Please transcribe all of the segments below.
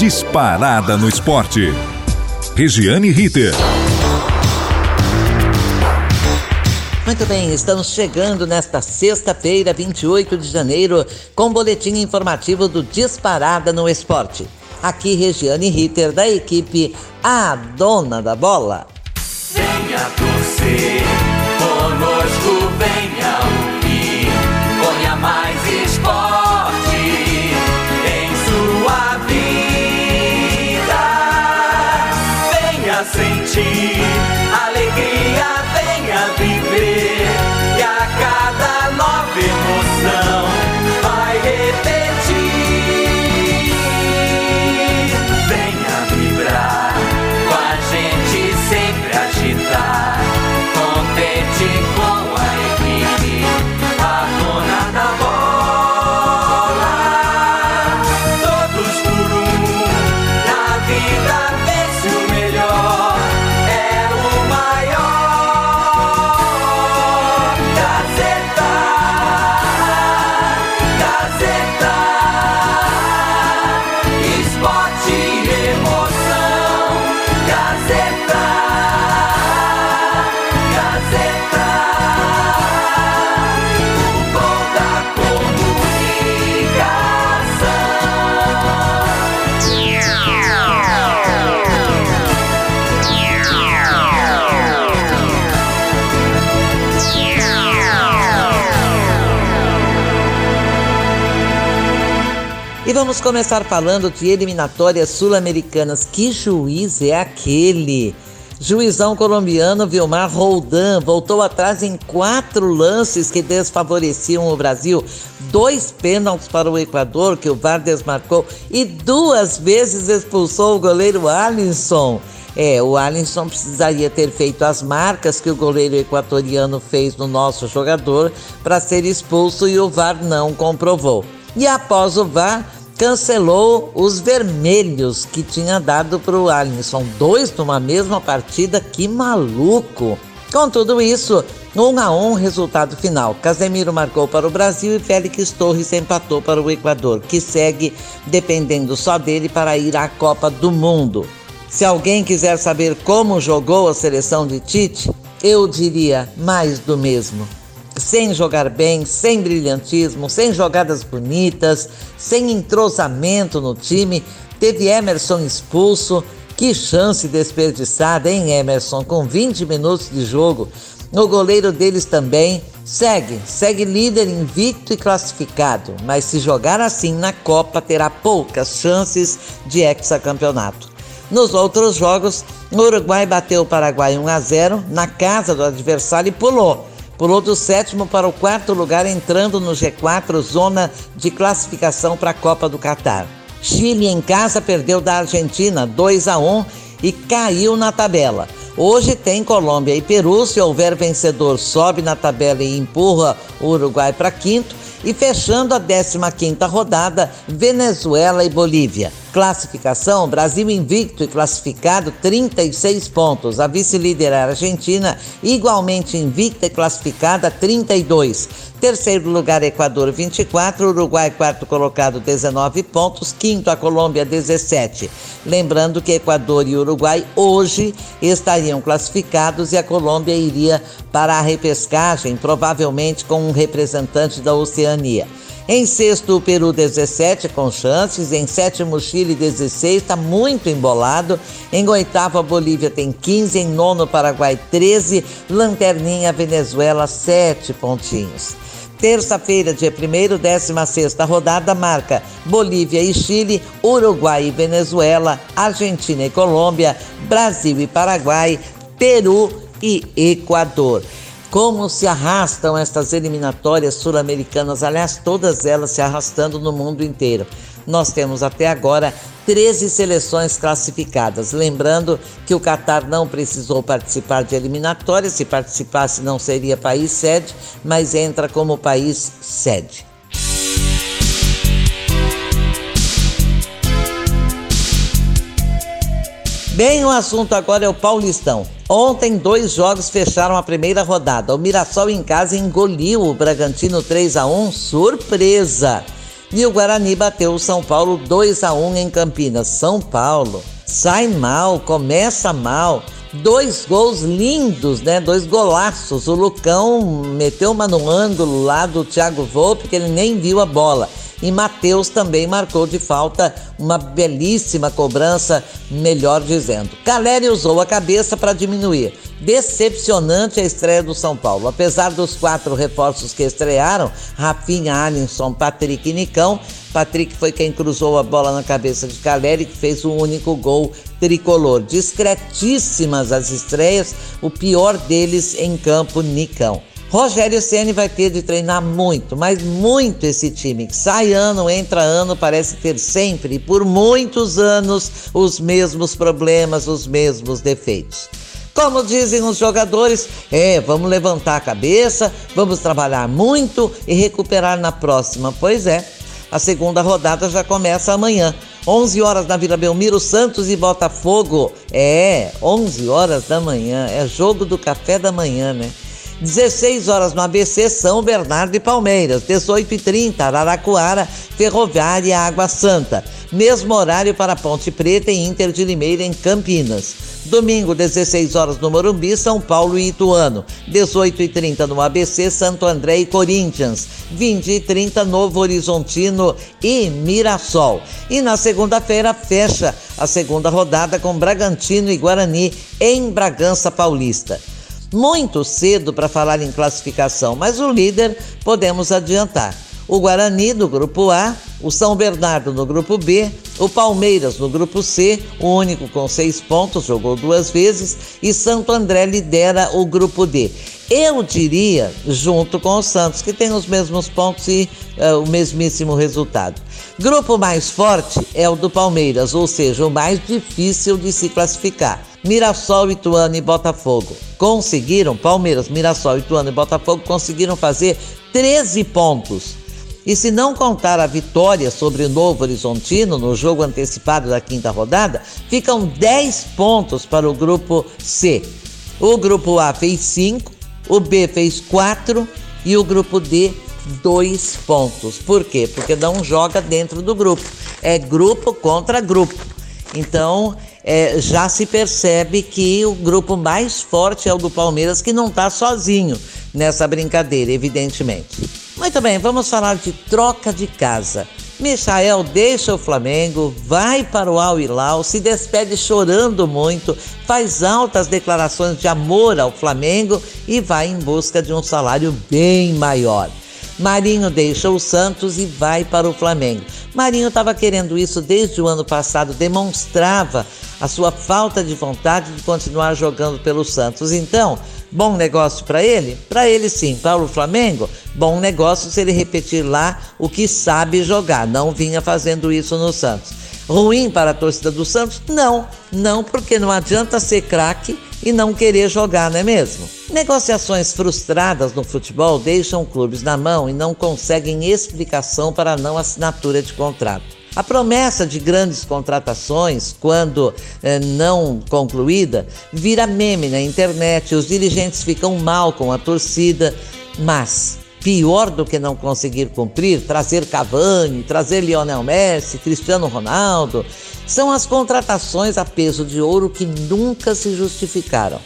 disparada no esporte. Regiane Ritter. Muito bem, estamos chegando nesta sexta-feira, 28 de janeiro, com o boletim informativo do Disparada no Esporte. Aqui, Regiane Ritter, da equipe A Dona da Bola. Venha torcer, vamos começar falando de eliminatórias sul-americanas. Que juiz é aquele? Juizão colombiano Vilmar Roldan voltou atrás em quatro lances que desfavoreciam o Brasil. Dois pênaltis para o Equador, que o VAR desmarcou, e duas vezes expulsou o goleiro Alisson. É, o Alisson precisaria ter feito as marcas que o goleiro equatoriano fez no nosso jogador para ser expulso e o VAR não comprovou. E após o VAR, cancelou os vermelhos que tinha dado para o Alisson. Dois numa mesma partida, que maluco! Com tudo isso, um a um resultado final. Casemiro marcou para o Brasil e Félix Torres empatou para o Equador, que segue dependendo só dele para ir à Copa do Mundo. Se alguém quiser saber como jogou a seleção de Tite, eu diria mais do mesmo. Sem jogar bem, sem brilhantismo, sem jogadas bonitas, sem entrosamento no time, teve Emerson expulso. Que chance desperdiçada, hein, Emerson? Com 20 minutos de jogo. O goleiro deles também segue, segue líder invicto e classificado, mas se jogar assim na Copa terá poucas chances de hexacampeonato. Nos outros jogos, o Uruguai bateu o Paraguai 1 a 0 na casa do adversário e pulou. Pulou do sétimo para o quarto lugar, entrando no G4, zona de classificação para a Copa do Catar. Chile em casa perdeu da Argentina 2 a 1 e caiu na tabela. Hoje tem Colômbia e Peru. Se houver vencedor, sobe na tabela e empurra o Uruguai para quinto. E fechando a 15ª rodada, Venezuela e Bolívia. Classificação: Brasil invicto e classificado 36 pontos. A vice-líder é Argentina, igualmente invicta e classificada 32. Terceiro lugar, Equador 24, Uruguai quarto colocado 19 pontos, quinto a Colômbia 17. Lembrando que Equador e Uruguai hoje estariam classificados e a Colômbia iria para a repescagem, provavelmente com um representante da Oceania. Em sexto, o Peru 17 com chances. Em sétimo, o Chile 16, está muito embolado. Em oitavo, a Bolívia tem 15. Em nono, o Paraguai 13. Lanterninha, Venezuela 7 pontinhos. Terça-feira, dia 1 16 rodada, marca Bolívia e Chile, Uruguai e Venezuela, Argentina e Colômbia, Brasil e Paraguai, Peru e Equador. Como se arrastam estas eliminatórias sul-americanas, aliás, todas elas se arrastando no mundo inteiro. Nós temos até agora 13 seleções classificadas. Lembrando que o Catar não precisou participar de eliminatórias, se participasse não seria país sede, mas entra como país sede. Bem, o assunto agora é o Paulistão. Ontem, dois jogos fecharam a primeira rodada. O Mirassol em casa engoliu o Bragantino 3 a 1 surpresa. E o Guarani bateu o São Paulo 2 a 1 em Campinas. São Paulo sai mal, começa mal. Dois gols lindos, né? Dois golaços. O Lucão meteu uma no ângulo lá do Thiago Volpe, que ele nem viu a bola. E Matheus também marcou de falta uma belíssima cobrança, melhor dizendo. Caleri usou a cabeça para diminuir. Decepcionante a estreia do São Paulo. Apesar dos quatro reforços que estrearam, Rafinha, Alisson, Patrick e Nicão, Patrick foi quem cruzou a bola na cabeça de Caleri, que fez o único gol tricolor. Discretíssimas as estreias, o pior deles em campo, Nicão. Rogério Ceni vai ter de treinar muito, mas muito esse time. Sai ano, entra ano, parece ter sempre, por muitos anos, os mesmos problemas, os mesmos defeitos. Como dizem os jogadores, é, vamos levantar a cabeça, vamos trabalhar muito e recuperar na próxima. Pois é, a segunda rodada já começa amanhã. 11 horas na Vila Belmiro, Santos e Botafogo. É, 11 horas da manhã. É jogo do café da manhã, né? 16 horas no ABC, São Bernardo e Palmeiras. 18 e 30 Araraquara, Ferroviária e Água Santa. Mesmo horário para Ponte Preta e Inter de Limeira em Campinas. Domingo, 16 horas no Morumbi, São Paulo e Ituano. 18 e 30 no ABC, Santo André e Corinthians. 20 e 30 Novo Horizontino e Mirassol. E na segunda-feira fecha a segunda rodada com Bragantino e Guarani em Bragança Paulista muito cedo para falar em classificação, mas o líder podemos adiantar. O Guarani do grupo A, o São Bernardo no grupo B, o Palmeiras no grupo C, o único com seis pontos, jogou duas vezes, e Santo André lidera o grupo D. Eu diria, junto com o Santos, que tem os mesmos pontos e uh, o mesmíssimo resultado. Grupo mais forte é o do Palmeiras, ou seja, o mais difícil de se classificar. Mirassol, Ituano e Botafogo conseguiram, Palmeiras, Mirassol, Ituano e Botafogo conseguiram fazer 13 pontos. E se não contar a vitória sobre o Novo Horizontino no jogo antecipado da quinta rodada, ficam 10 pontos para o grupo C. O grupo A fez 5, o B fez 4 e o grupo D 2 pontos. Por quê? Porque não joga dentro do grupo. É grupo contra grupo. Então, é, já se percebe que o grupo mais forte é o do Palmeiras, que não está sozinho nessa brincadeira, evidentemente. Muito bem, vamos falar de troca de casa. Michael deixa o Flamengo, vai para o Al Hilal, se despede chorando muito, faz altas declarações de amor ao Flamengo e vai em busca de um salário bem maior. Marinho deixa o Santos e vai para o Flamengo. Marinho estava querendo isso desde o ano passado, demonstrava a sua falta de vontade de continuar jogando pelo Santos. Então, bom negócio para ele? Para ele sim. Para o Flamengo, bom negócio se ele repetir lá o que sabe jogar. Não vinha fazendo isso no Santos. Ruim para a torcida do Santos? Não, não, porque não adianta ser craque e não querer jogar, não é mesmo? Negociações frustradas no futebol deixam clubes na mão e não conseguem explicação para a não assinatura de contrato. A promessa de grandes contratações, quando eh, não concluída, vira meme na internet, os dirigentes ficam mal com a torcida, mas pior do que não conseguir cumprir, trazer Cavani, trazer Lionel Messi, Cristiano Ronaldo, são as contratações a peso de ouro que nunca se justificaram.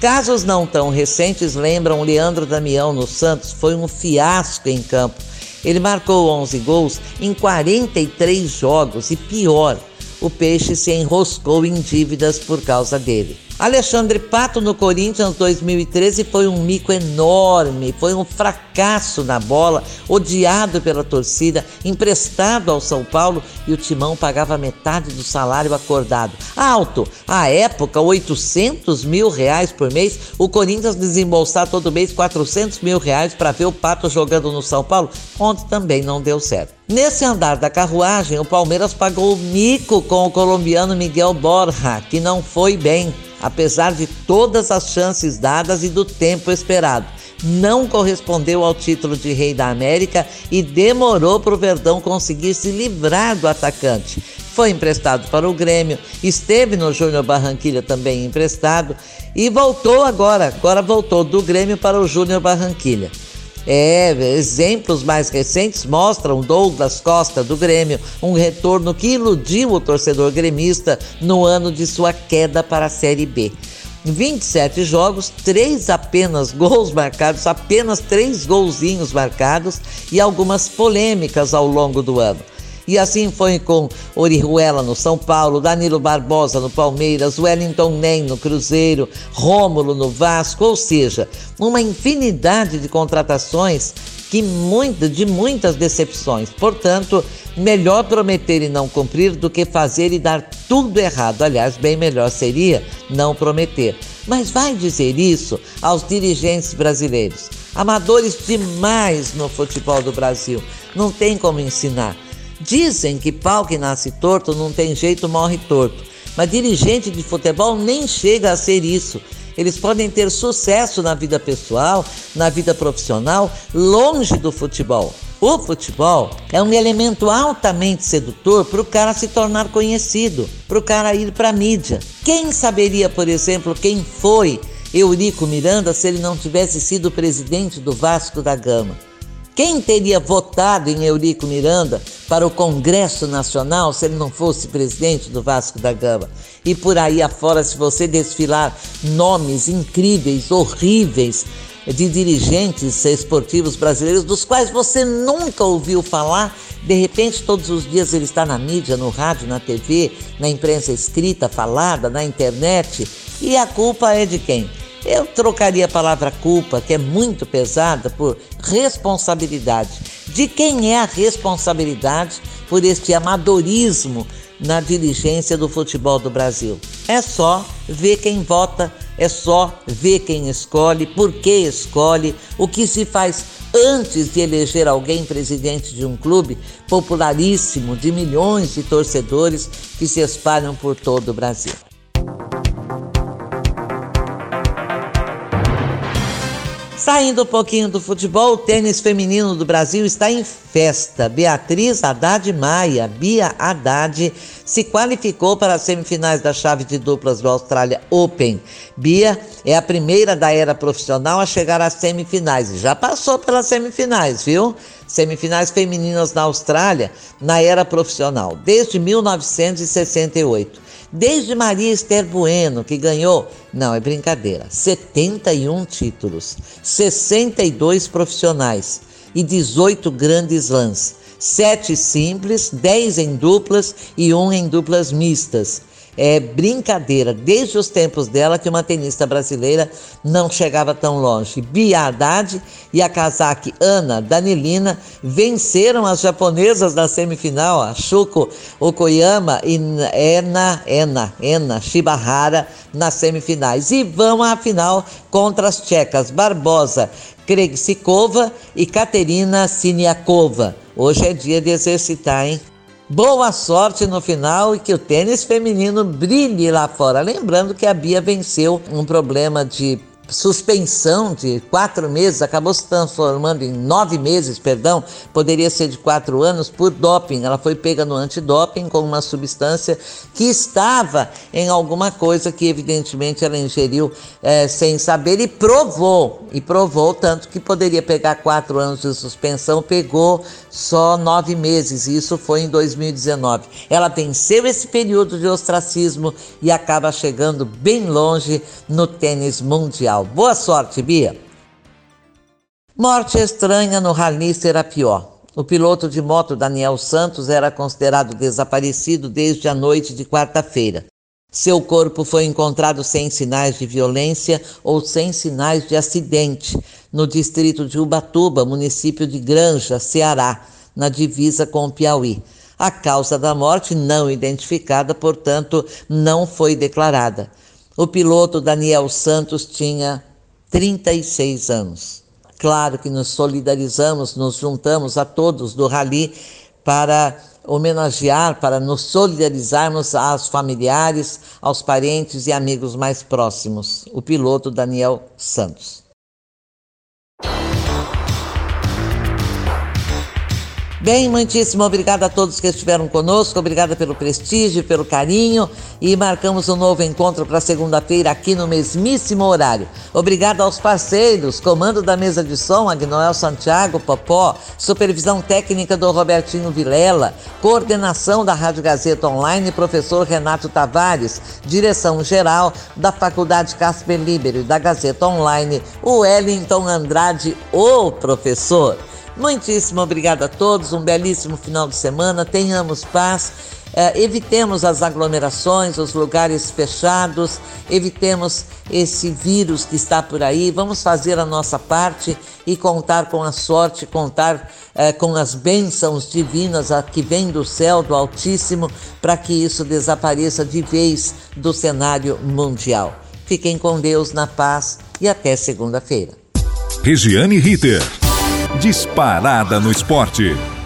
Casos não tão recentes lembram Leandro Damião no Santos, foi um fiasco em campo ele marcou 11 gols em 43 jogos e pior, o Peixe se enroscou em dívidas por causa dele. Alexandre Pato no Corinthians 2013 foi um mico enorme, foi um fracasso na bola, odiado pela torcida, emprestado ao São Paulo e o Timão pagava metade do salário acordado. Alto, à época, 800 mil reais por mês, o Corinthians desembolsar todo mês 400 mil reais para ver o Pato jogando no São Paulo, onde também não deu certo. Nesse andar da carruagem, o Palmeiras pagou o mico com o colombiano Miguel Borja, que não foi bem apesar de todas as chances dadas e do tempo esperado. Não correspondeu ao título de Rei da América e demorou para o Verdão conseguir se livrar do atacante. Foi emprestado para o Grêmio, esteve no Júnior Barranquilha também emprestado e voltou agora. Agora voltou do Grêmio para o Júnior Barranquilha. É, exemplos mais recentes mostram Douglas Costa do Grêmio, um retorno que iludiu o torcedor gremista no ano de sua queda para a Série B. 27 jogos, três apenas gols marcados, apenas três golzinhos marcados e algumas polêmicas ao longo do ano. E assim foi com Orihuela no São Paulo, Danilo Barbosa no Palmeiras, Wellington Nem no Cruzeiro, Rômulo no Vasco, ou seja, uma infinidade de contratações que muita, de muitas decepções. Portanto, melhor prometer e não cumprir do que fazer e dar tudo errado. Aliás, bem melhor seria não prometer. Mas vai dizer isso aos dirigentes brasileiros, amadores demais no futebol do Brasil. Não tem como ensinar. Dizem que pau que nasce torto não tem jeito, morre torto. Mas dirigente de futebol nem chega a ser isso. Eles podem ter sucesso na vida pessoal, na vida profissional, longe do futebol. O futebol é um elemento altamente sedutor para o cara se tornar conhecido, para o cara ir para a mídia. Quem saberia, por exemplo, quem foi Eurico Miranda se ele não tivesse sido presidente do Vasco da Gama? Quem teria votado em Eurico Miranda para o Congresso Nacional se ele não fosse presidente do Vasco da Gama? E por aí afora, se você desfilar nomes incríveis, horríveis, de dirigentes esportivos brasileiros dos quais você nunca ouviu falar, de repente todos os dias ele está na mídia, no rádio, na TV, na imprensa escrita, falada, na internet, e a culpa é de quem? Eu trocaria a palavra culpa, que é muito pesada, por responsabilidade. De quem é a responsabilidade por este amadorismo na dirigência do futebol do Brasil? É só ver quem vota, é só ver quem escolhe, por que escolhe, o que se faz antes de eleger alguém presidente de um clube popularíssimo de milhões de torcedores que se espalham por todo o Brasil. Saindo um pouquinho do futebol, o tênis feminino do Brasil está em festa. Beatriz Haddad Maia, Bia Haddad, se qualificou para as semifinais da chave de duplas do Australia Open. Bia é a primeira da era profissional a chegar às semifinais e já passou pelas semifinais, viu? Semifinais femininas na Austrália na era profissional, desde 1968. Desde Maria Esther Bueno, que ganhou, não é brincadeira, 71 títulos, 62 profissionais e 18 grandes lãs, 7 simples, 10 em duplas e 1 em duplas mistas é brincadeira, desde os tempos dela, que uma tenista brasileira não chegava tão longe. Bia Haddad e a kazaki Ana Danilina venceram as japonesas na semifinal, a Shuko Okoyama e Ena, Ena, Ena Shibahara nas semifinais. E vão à final contra as tchecas Barbosa Kregsikova e Katerina Siniakova. Hoje é dia de exercitar, hein? Boa sorte no final e que o tênis feminino brilhe lá fora. Lembrando que a Bia venceu um problema de suspensão de quatro meses, acabou se transformando em nove meses, perdão, poderia ser de quatro anos, por doping. Ela foi pega no antidoping com uma substância que estava em alguma coisa que evidentemente ela ingeriu é, sem saber e provou, e provou tanto que poderia pegar quatro anos de suspensão, pegou só nove meses, e isso foi em 2019. Ela venceu esse período de ostracismo e acaba chegando bem longe no tênis mundial. Boa sorte, Bia. Morte estranha no Rally será pior. O piloto de moto Daniel Santos era considerado desaparecido desde a noite de quarta-feira. Seu corpo foi encontrado sem sinais de violência ou sem sinais de acidente, no distrito de Ubatuba, município de Granja, Ceará, na divisa com o Piauí. A causa da morte, não identificada, portanto, não foi declarada. O piloto Daniel Santos tinha 36 anos. Claro que nos solidarizamos, nos juntamos a todos do Rally para homenagear, para nos solidarizarmos aos familiares, aos parentes e amigos mais próximos. O piloto Daniel Santos. Bem, muitíssimo obrigada a todos que estiveram conosco, obrigada pelo prestígio, pelo carinho e marcamos um novo encontro para segunda-feira aqui no mesmíssimo horário. Obrigada aos parceiros, comando da mesa de som, Agnoel Santiago Popó, supervisão técnica do Robertinho Vilela, coordenação da Rádio Gazeta Online, professor Renato Tavares, direção geral da Faculdade Casper Libero e da Gazeta Online, o Wellington Andrade, o professor. Muitíssimo obrigado a todos, um belíssimo final de semana, tenhamos paz, eh, evitemos as aglomerações, os lugares fechados, evitemos esse vírus que está por aí, vamos fazer a nossa parte e contar com a sorte, contar eh, com as bênçãos divinas a, que vêm do céu, do Altíssimo, para que isso desapareça de vez do cenário mundial. Fiquem com Deus na paz e até segunda-feira. Regiane Ritter. Disparada no esporte.